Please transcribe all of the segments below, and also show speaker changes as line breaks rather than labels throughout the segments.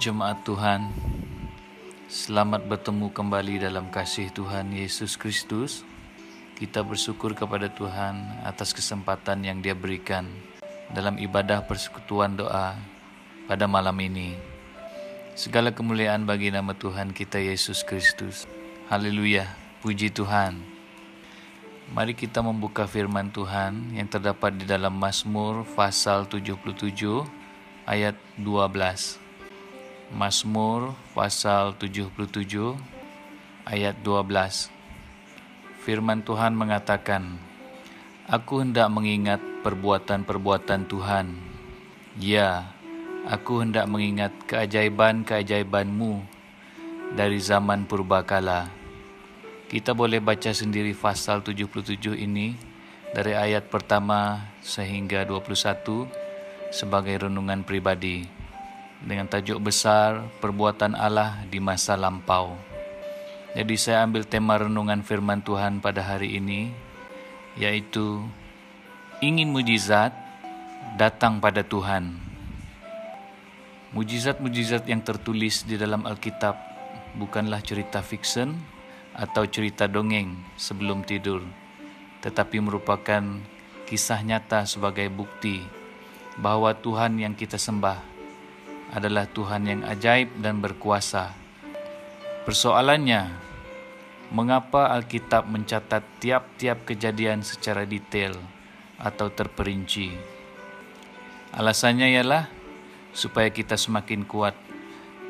jemaat Tuhan. Selamat bertemu kembali dalam kasih Tuhan Yesus Kristus. Kita bersyukur kepada Tuhan atas kesempatan yang Dia berikan dalam ibadah persekutuan doa pada malam ini. Segala kemuliaan bagi nama Tuhan kita Yesus Kristus. Haleluya, puji Tuhan. Mari kita membuka firman Tuhan yang terdapat di dalam Mazmur pasal 77 ayat 12. Mazmur pasal 77 ayat 12. Firman Tuhan mengatakan, Aku hendak mengingat perbuatan-perbuatan Tuhan. Ya, aku hendak mengingat keajaiban-keajaibanmu dari zaman purbakala. Kita boleh baca sendiri pasal 77 ini dari ayat pertama sehingga 21 sebagai renungan pribadi dengan tajuk besar Perbuatan Allah di Masa Lampau. Jadi saya ambil tema renungan firman Tuhan pada hari ini yaitu ingin mujizat datang pada Tuhan. Mujizat-mujizat yang tertulis di dalam Alkitab bukanlah cerita fiksen atau cerita dongeng sebelum tidur, tetapi merupakan kisah nyata sebagai bukti bahwa Tuhan yang kita sembah adalah Tuhan yang ajaib dan berkuasa. Persoalannya, mengapa Alkitab mencatat tiap-tiap kejadian secara detail atau terperinci? Alasannya ialah supaya kita semakin kuat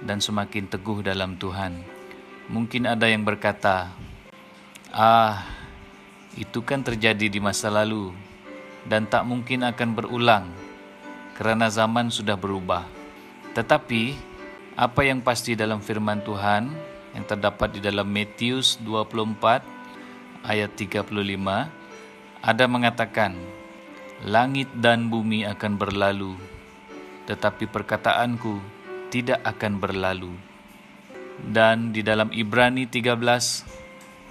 dan semakin teguh dalam Tuhan. Mungkin ada yang berkata, "Ah, itu kan terjadi di masa lalu dan tak mungkin akan berulang." karena zaman sudah berubah. Tetapi apa yang pasti dalam firman Tuhan yang terdapat di dalam Matius 24 ayat 35 ada mengatakan langit dan bumi akan berlalu tetapi perkataanku tidak akan berlalu. Dan di dalam Ibrani 13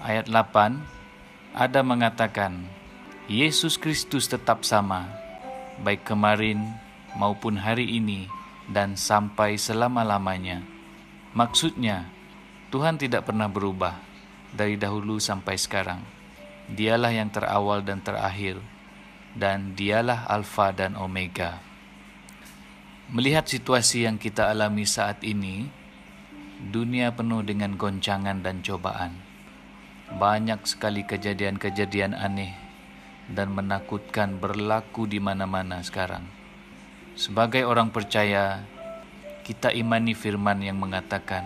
ayat 8 ada mengatakan Yesus Kristus tetap sama baik kemarin maupun hari ini dan sampai selama-lamanya. Maksudnya, Tuhan tidak pernah berubah dari dahulu sampai sekarang. Dialah yang terawal dan terakhir, dan Dialah Alfa dan Omega. Melihat situasi yang kita alami saat ini, dunia penuh dengan goncangan dan cobaan. Banyak sekali kejadian-kejadian aneh dan menakutkan berlaku di mana-mana sekarang sebagai orang percaya, kita imani firman yang mengatakan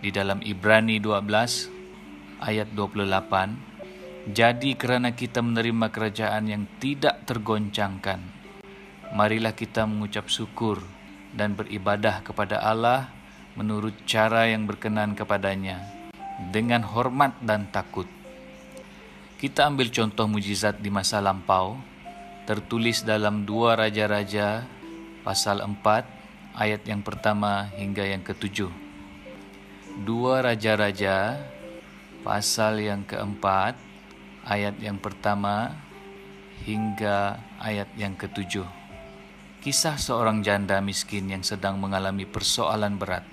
di dalam Ibrani 12 ayat 28, jadi karena kita menerima kerajaan yang tidak tergoncangkan, marilah kita mengucap syukur dan beribadah kepada Allah menurut cara yang berkenan kepadanya dengan hormat dan takut. Kita ambil contoh mujizat di masa lampau tertulis dalam dua raja-raja pasal 4 ayat yang pertama hingga yang ketujuh. Dua Raja-Raja pasal yang keempat ayat yang pertama hingga ayat yang ketujuh. Kisah seorang janda miskin yang sedang mengalami persoalan berat,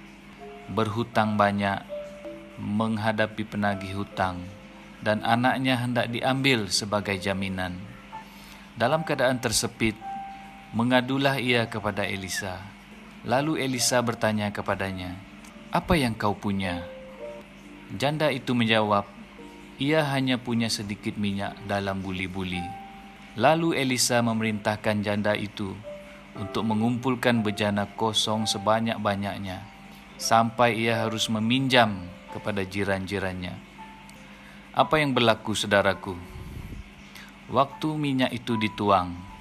berhutang banyak, menghadapi penagih hutang, dan anaknya hendak diambil sebagai jaminan. Dalam keadaan tersepit, Mengadulah ia kepada Elisa. Lalu Elisa bertanya kepadanya, "Apa yang kau punya?" Janda itu menjawab, "Ia hanya punya sedikit minyak dalam buli-buli." Lalu Elisa memerintahkan janda itu untuk mengumpulkan bejana kosong sebanyak-banyaknya sampai ia harus meminjam kepada jiran-jirannya. Apa yang berlaku, saudaraku? Waktu minyak itu dituang,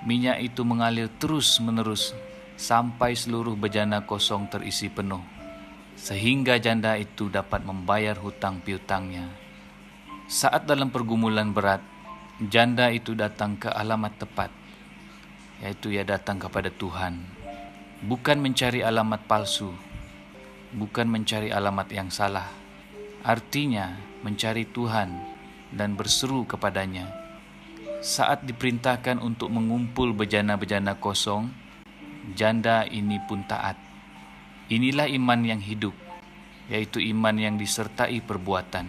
Minyak itu mengalir terus-menerus sampai seluruh bejana kosong terisi penuh, sehingga janda itu dapat membayar hutang piutangnya. Saat dalam pergumulan berat, janda itu datang ke alamat tepat, yaitu ia datang kepada Tuhan, bukan mencari alamat palsu, bukan mencari alamat yang salah. Artinya, mencari Tuhan dan berseru kepadanya saat diperintahkan untuk mengumpul bejana-bejana kosong, janda ini pun taat. Inilah iman yang hidup, yaitu iman yang disertai perbuatan.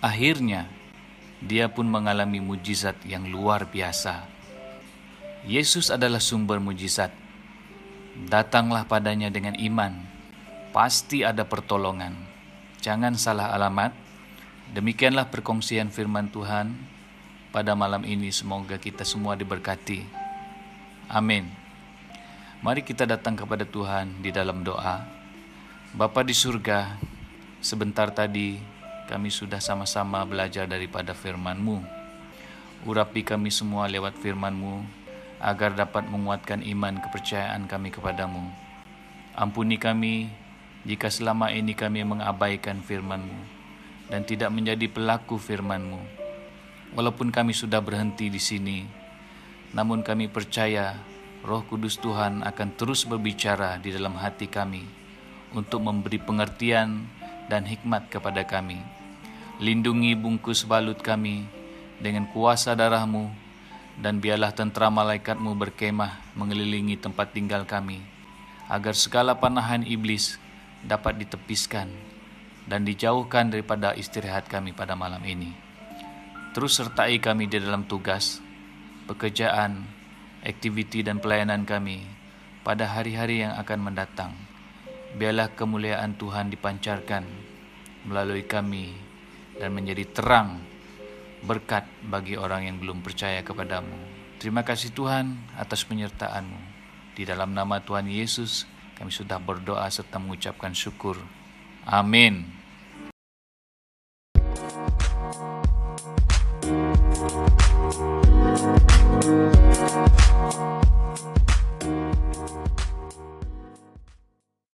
Akhirnya, dia pun mengalami mujizat yang luar biasa. Yesus adalah sumber mujizat. Datanglah padanya dengan iman, pasti ada pertolongan. Jangan salah alamat. Demikianlah perkongsian firman Tuhan pada malam ini. Semoga kita semua diberkati. Amin. Mari kita datang kepada Tuhan di dalam doa. Bapa di surga, sebentar tadi kami sudah sama-sama belajar daripada firman-Mu. Urapi kami semua lewat firman-Mu, agar dapat menguatkan iman kepercayaan kami kepadamu. Ampuni kami jika selama ini kami mengabaikan firman-Mu dan tidak menjadi pelaku firman-Mu. Walaupun kami sudah berhenti di sini, namun kami percaya Roh Kudus Tuhan akan terus berbicara di dalam hati kami untuk memberi pengertian dan hikmat kepada kami. Lindungi bungkus balut kami dengan kuasa darahmu, dan biarlah tentera malaikatmu berkemah mengelilingi tempat tinggal kami, agar segala panahan iblis dapat ditepiskan dan dijauhkan daripada istirahat kami pada malam ini. Terus sertai kami di dalam tugas, pekerjaan, aktiviti dan pelayanan kami pada hari-hari yang akan mendatang biarlah kemuliaan Tuhan dipancarkan melalui kami dan menjadi terang berkat bagi orang yang belum percaya kepadamu. Terima kasih Tuhan atas penyertaan-Mu. Di dalam nama Tuhan Yesus kami sudah berdoa serta mengucapkan syukur. Amin.